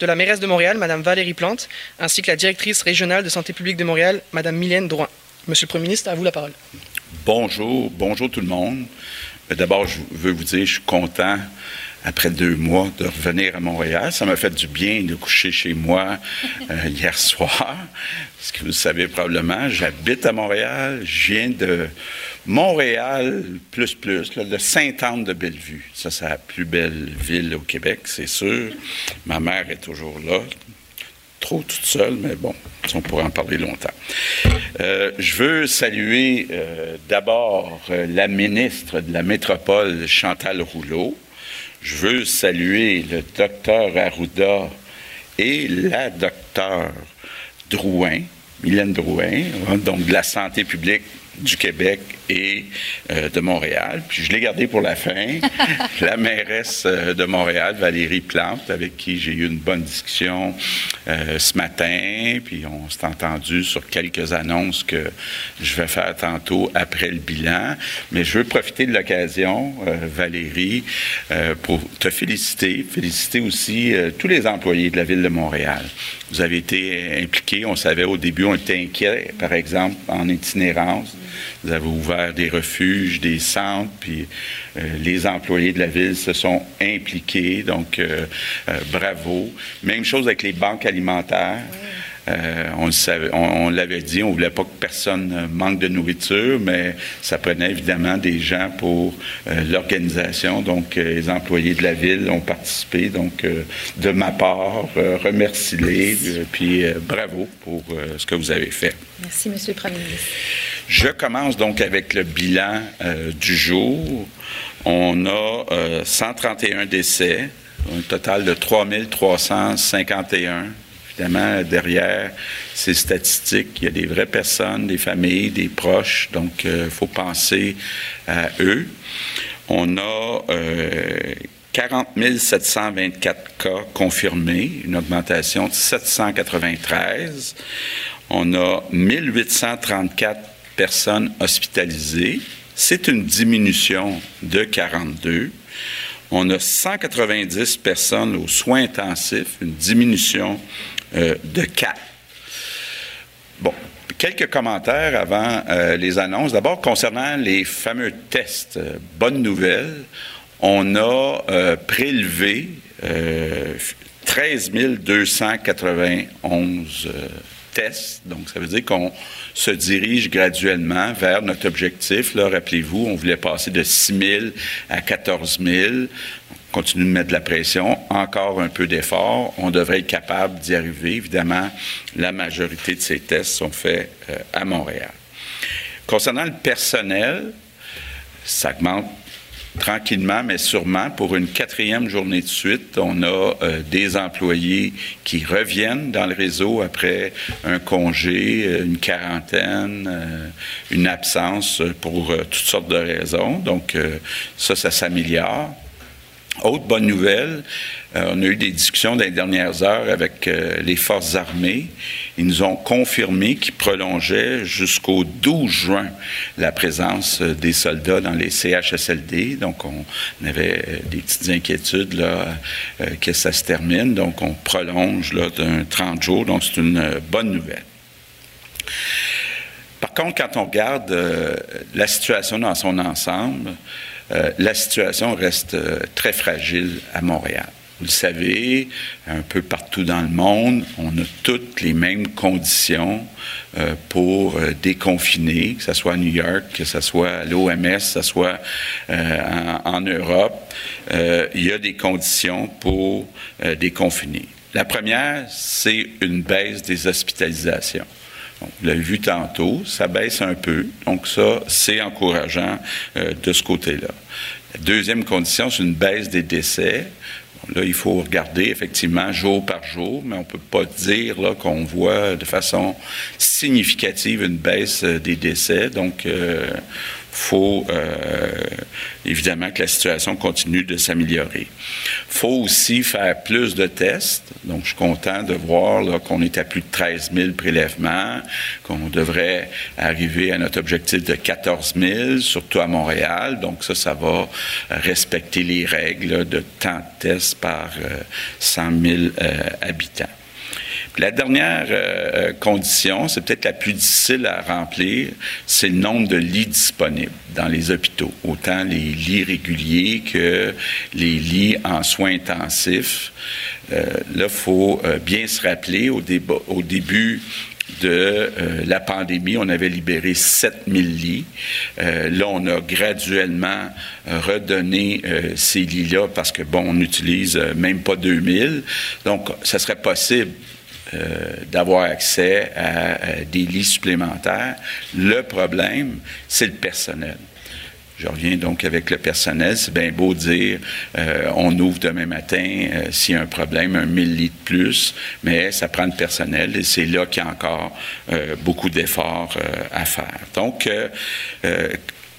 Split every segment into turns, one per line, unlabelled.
de la mairesse de Montréal, Mme Valérie Plante, ainsi que la directrice régionale de santé publique de Montréal, Mme Mylène Drouin. Monsieur le Premier ministre, à vous la parole.
Bonjour, bonjour tout le monde. D'abord, je veux vous dire, je suis content après deux mois de revenir à Montréal. Ça m'a fait du bien de coucher chez moi euh, hier soir. Ce que vous savez probablement, j'habite à Montréal. Je viens de Montréal, plus plus, de Sainte-Anne de Bellevue. Ça, c'est la plus belle ville au Québec, c'est sûr. Ma mère est toujours là. Trop toute seule, mais bon, on pourrait en parler longtemps. Euh, je veux saluer euh, d'abord la ministre de la métropole, Chantal Rouleau, je veux saluer le docteur Arruda et la docteur Drouin, Mylène Drouin, hein, donc de la santé publique du Québec et euh, de Montréal. Puis je l'ai gardé pour la fin. la mairesse euh, de Montréal, Valérie Plante, avec qui j'ai eu une bonne discussion euh, ce matin. Puis on s'est entendu sur quelques annonces que je vais faire tantôt après le bilan. Mais je veux profiter de l'occasion, Valérie, pour te féliciter, féliciter aussi tous les employés de la ville de Montréal. Vous avez été impliqués. On savait au début, on était inquiets, par exemple, en itinérance. Vous avez ouvert des refuges, des centres, puis euh, les employés de la ville se sont impliqués. Donc, euh, euh, bravo. Même chose avec les banques alimentaires. on, on, l'avait dit, on voulait pas que personne manque de nourriture, mais ça prenait évidemment des gens pour l'organisation. Donc, les employés de la ville ont participé. Donc, de ma part, remercie-les, puis bravo pour ce que vous avez fait.
Merci, Monsieur le Premier ministre.
Je commence donc avec le bilan euh, du jour. On a 131 euh, décès, un total de 3351. Évidemment, derrière ces statistiques, il y a des vraies personnes, des familles, des proches, donc il euh, faut penser à eux. On a 40 724 cas confirmés, une augmentation de 793. On a 1834 personnes hospitalisées. C'est une diminution de 42. On a 190 personnes aux soins intensifs, une diminution euh, de 4. Bon, quelques commentaires avant euh, les annonces. D'abord, concernant les fameux tests, euh, bonne nouvelle, on a prélevé 13 291 Donc, ça veut dire qu'on se dirige graduellement vers notre objectif. Là, rappelez-vous, on voulait passer de 6 000 à 14 000. On continue de mettre de la pression, encore un peu d'effort. On devrait être capable d'y arriver. Évidemment, la majorité de ces tests sont faits euh, à Montréal. Concernant le personnel, ça augmente tranquillement, mais sûrement, pour une quatrième journée de suite, on a euh, des employés qui reviennent dans le réseau après un congé, euh, une quarantaine, euh, une absence pour toutes sortes de raisons. Donc, ça, ça s'améliore. Autre bonne nouvelle, euh, on a eu des discussions dans les dernières heures avec euh, les forces armées. Ils nous ont confirmé qu'ils prolongeaient jusqu'au 12 juin la présence euh, des soldats dans les CHSLD. Donc, on avait des petites inquiétudes là, que ça se termine. Donc, on prolonge là, d'un 30 jours. Donc, c'est une bonne nouvelle. Par contre, quand on regarde la situation dans son ensemble, euh, la situation reste euh, très fragile à Montréal. Vous le savez, un peu partout dans le monde, on a toutes les mêmes conditions euh, pour déconfiner, que ce soit à New York, que ce soit à l'OMS, que ce soit en, Europe. il y a des conditions pour déconfiner. La première, c'est une baisse des hospitalisations. Vous l'avez vu tantôt, ça baisse un peu. Donc ça, c'est encourageant euh, de ce côté-là. La deuxième condition, c'est une baisse des décès. là, il faut regarder effectivement jour par jour, mais on ne peut pas dire qu'on voit de façon significative une baisse euh, des décès. Donc, euh, faut euh, évidemment que la situation continue de s'améliorer. faut aussi faire plus de tests. Donc, je suis content de voir qu'on est à plus de 13 000 prélèvements, qu'on devrait arriver à notre objectif de 14 000, surtout à Montréal. Donc, ça, ça va respecter les règles de temps de tests par 100 000 habitants. La dernière euh, euh, condition, c'est peut-être la plus difficile à remplir, c'est le nombre de lits disponibles dans les hôpitaux, autant les lits réguliers que les lits en soins intensifs. Euh, là, il faut bien se rappeler, au, début de la pandémie, on avait libéré 7000 lits. là, on a graduellement redonné ces lits-là parce que, bon, on n'utilise même pas 2000. Donc, ça serait possible euh, d'avoir accès à, des lits supplémentaires. Le problème, c'est le personnel. Je reviens donc avec le personnel. C'est bien beau dire euh, on ouvre demain matin euh, s'il y a un problème, un 1000 lits de plus, mais ça prend le personnel et c'est là qu'il y a encore beaucoup d'efforts à faire. Donc,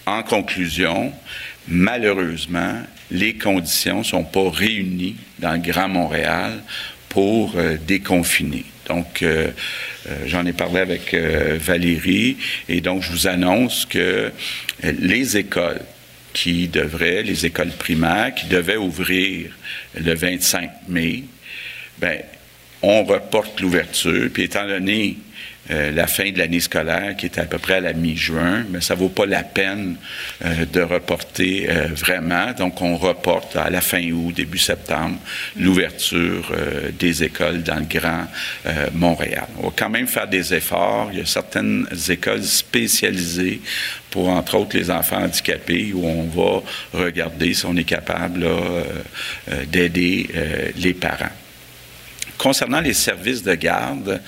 en conclusion, malheureusement, les conditions ne sont pas réunies dans le Grand Montréal pour euh, déconfiner. Donc, euh, euh, j'en ai parlé avec Valérie et donc je vous annonce que les écoles qui devraient, les écoles primaires qui devaient ouvrir le 25 mai, ben, on reporte l'ouverture. Puis étant donné euh, la fin de l'année scolaire, qui est à peu près à la mi-juin, mais ça vaut pas la peine euh, de reporter euh, vraiment. Donc, on reporte à la fin août, début septembre, l'ouverture des écoles dans le Grand Montréal. On va quand même faire des efforts. Il y a certaines écoles spécialisées pour, entre autres, les enfants handicapés, où on va regarder si on est capable d'aider les parents. Concernant les services de garde,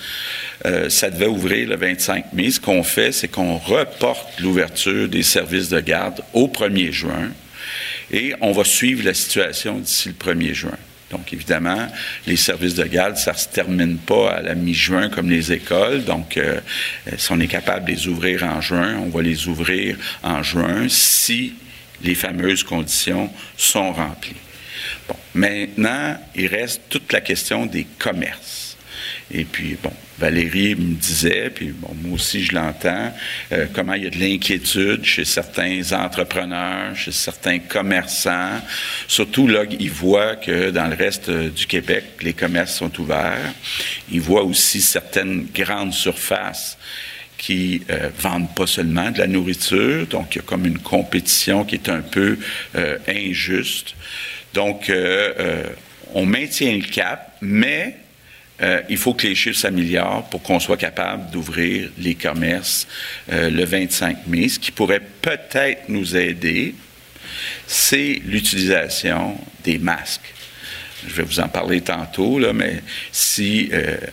euh, ça devait ouvrir le 25 mai. Ce qu'on fait, c'est qu'on reporte l'ouverture des services de garde au 1er juin et on va suivre la situation d'ici le 1er juin. Donc, évidemment, les services de garde, ça ne se termine pas à la mi-juin comme les écoles. Donc, euh, si on est capable de les ouvrir en juin, on va les ouvrir en juin si les fameuses conditions sont remplies. Bon, maintenant, il reste toute la question des commerces. Et puis, bon, Valérie me disait, puis bon, moi aussi je l'entends, euh, comment il y a de l'inquiétude chez certains entrepreneurs, chez certains commerçants. Surtout là, ils voient que dans le reste du Québec, les commerces sont ouverts. Ils voient aussi certaines grandes surfaces qui euh, vendent pas seulement de la nourriture, donc il y a comme une compétition qui est un peu euh, injuste. Donc, euh, euh, on maintient le cap, mais euh, il faut que les chiffres s'améliorent pour qu'on soit capable d'ouvrir les commerces le 25 mai. Ce qui pourrait peut-être nous aider, c'est l'utilisation des masques. Je vais vous en parler tantôt, là, mais si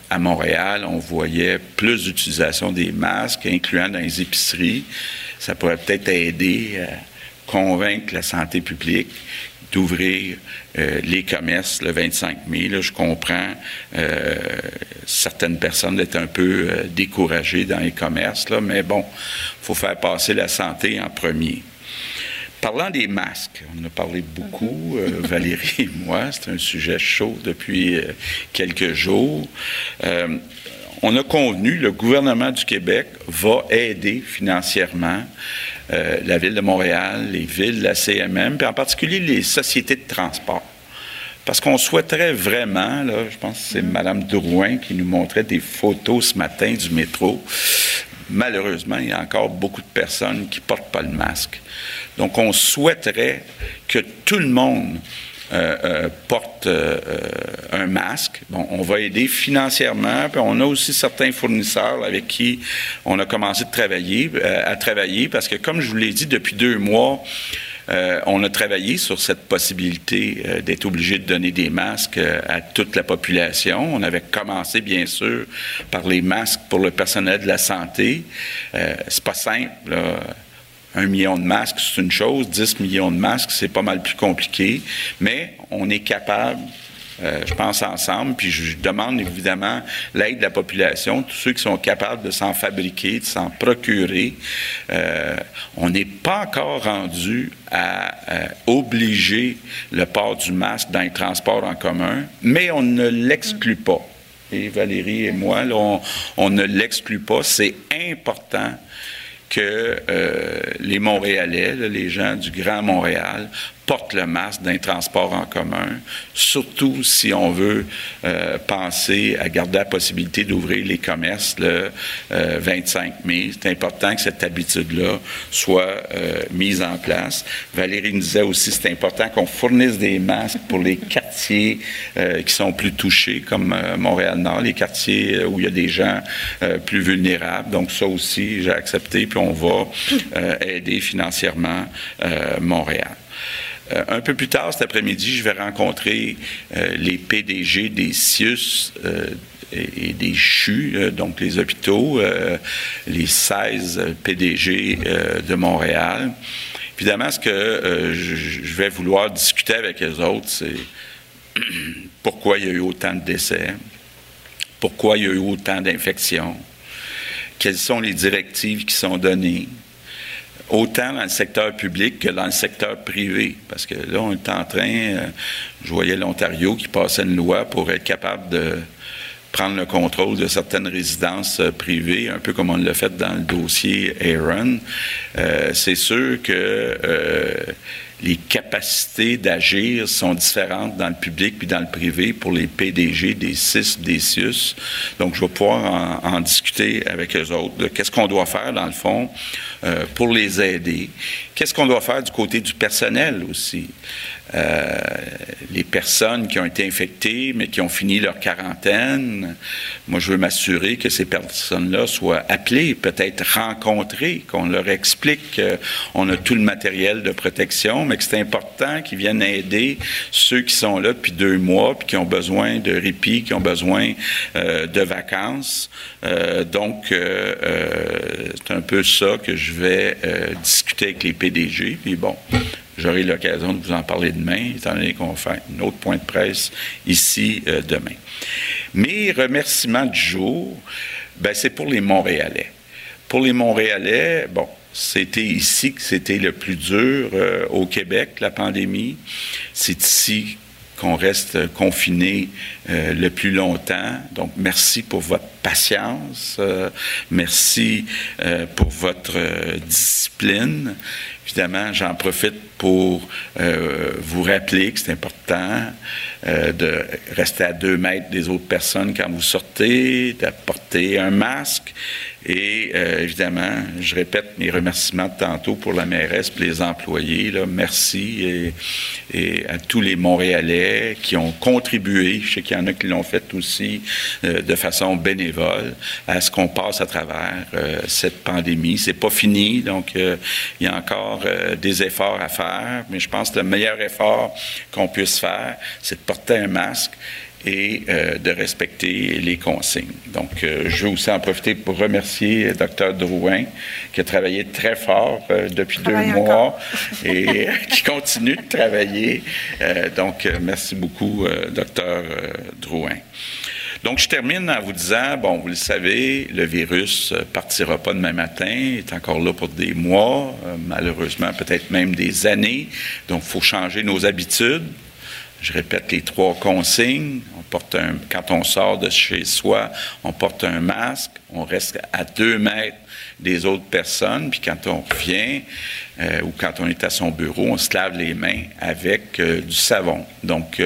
à Montréal, on voyait plus d'utilisation des masques, incluant dans les épiceries, ça pourrait peut-être aider à convaincre la santé publique d'ouvrir euh, les commerces le 25 mai. Là, je comprends euh, certaines personnes d'être un peu euh, découragées dans les commerces, là, mais bon, il faut faire passer la santé en premier. Parlant des masques, on a parlé beaucoup, Valérie et moi, c'est un sujet chaud depuis quelques jours. On a convenu, le gouvernement du Québec va aider financièrement euh, la Ville de Montréal, les villes, la CMM, puis en particulier les sociétés de transport. Parce qu'on souhaiterait vraiment, là, je pense que c'est Mme Drouin qui nous montrait des photos ce matin du métro. Malheureusement, il y a encore beaucoup de personnes qui ne portent pas le masque. Donc, on souhaiterait que tout le monde euh, euh, porte euh, un masque. Bon, on va aider financièrement, on a aussi certains fournisseurs avec qui on a commencé à travailler, parce que comme je vous l'ai dit depuis deux mois, on a travaillé sur cette possibilité d'être obligé de donner des masques à toute la population. On avait commencé, bien sûr, par les masques pour le personnel de la santé. c'est pas simple. Un million de masques, c'est une chose. 10 millions de masques, c'est pas mal plus compliqué. Mais on est capable euh, je pense ensemble, puis je demande évidemment l'aide de la population, tous ceux qui sont capables de s'en fabriquer, de s'en procurer. Euh, on n'est pas encore rendu à euh, obliger le port du masque dans les transports en commun, mais on ne l'exclut pas. Et Valérie et moi, on, on ne l'exclut pas. C'est important que les Montréalais, les gens du Grand Montréal, porte le masque d'un transport en commun, surtout si on veut euh, penser à garder la possibilité d'ouvrir les commerces le 25 euh, mai. C'est important que cette habitude-là soit euh, mise en place. Valérie nous disait aussi c'est important qu'on fournisse des masques pour les quartiers qui sont plus touchés, comme Montréal-Nord, les quartiers où il y a des gens plus vulnérables. Donc ça aussi, j'ai accepté, puis on va aider financièrement Montréal. Euh, un peu plus tard cet après-midi, je vais rencontrer euh, les PDG des CIUS euh, et, des CHU, donc les hôpitaux, les 16 PDG de Montréal. Évidemment, ce que je vais vouloir discuter avec les autres, c'est pourquoi il y a eu autant de décès, pourquoi il y a eu autant d'infections, quelles sont les directives qui sont données, autant dans le secteur public que dans le secteur privé. Parce que là, on est en train, euh, je voyais l'Ontario qui passait une loi pour être capable de prendre le contrôle de certaines résidences euh, privées, un peu comme on l'a fait dans le dossier Aaron. Euh, c'est sûr que les capacités d'agir sont différentes dans le public puis dans le privé pour les PDG des CIS, des CIUS. Donc, je vais pouvoir en, discuter avec eux autres. Qu'est-ce qu'on doit faire, dans le fond, euh, pour les aider? Qu'est-ce qu'on doit faire du côté du personnel aussi? Euh, les personnes qui ont été infectées, mais qui ont fini leur quarantaine. Moi, je veux m'assurer que ces personnes-là soient appelées, peut-être rencontrées, qu'on leur explique qu'on a tout le matériel de protection, mais que c'est important qu'ils viennent aider ceux qui sont là depuis deux mois, puis qui ont besoin de répit, qui ont besoin euh, de vacances. Euh, donc, c'est un peu ça que je vais discuter avec les PDG. Puis bon, J'aurai l'occasion de vous en parler demain, étant donné qu'on faire un autre point de presse ici euh, demain. Mes remerciements du jour, ben, c'est pour les Montréalais. Pour les Montréalais, bon, c'était ici que c'était le plus dur euh, au Québec, la pandémie. C'est ici qu'on reste confiné euh, le plus longtemps. Donc, merci pour votre patience. merci pour votre discipline. Évidemment, j'en profite pour euh, vous rappeler que c'est important euh, de rester à deux mètres des autres personnes quand vous sortez, d'apporter un masque. Et euh, évidemment, je répète mes remerciements de tantôt pour la mairesse, pour les employés. Là, merci et, à tous les Montréalais qui ont contribué. Je sais qu'il y en a qui l'ont fait aussi de façon bénévole à ce qu'on passe à travers cette pandémie. C'est pas fini, donc il y a encore des efforts à faire mais je pense que le meilleur effort qu'on puisse faire, c'est de porter un masque et euh, de respecter les consignes. Donc, euh, je veux aussi en profiter pour remercier le Dr Drouin, qui a travaillé très fort euh, depuis deux mois et qui continue de travailler. donc, merci beaucoup, Dr Drouin. Donc, je termine en vous disant, bon, vous le savez, le virus ne partira pas demain matin, il est encore là pour des mois, euh, malheureusement peut-être même des années. Donc, il faut changer nos habitudes. Je répète les trois consignes. Quand on sort de chez soi, on porte un masque, on reste à deux mètres des autres personnes, puis quand on revient euh, ou quand on est à son bureau, on se lave les mains avec euh, du savon. Donc,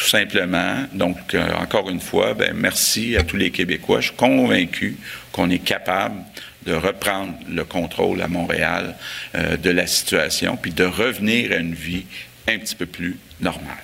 tout simplement. Donc, euh, encore une fois, ben, merci à tous les Québécois. Je suis convaincu qu'on est capable de reprendre le contrôle à Montréal euh, de la situation, puis de revenir à une vie un petit peu plus normale.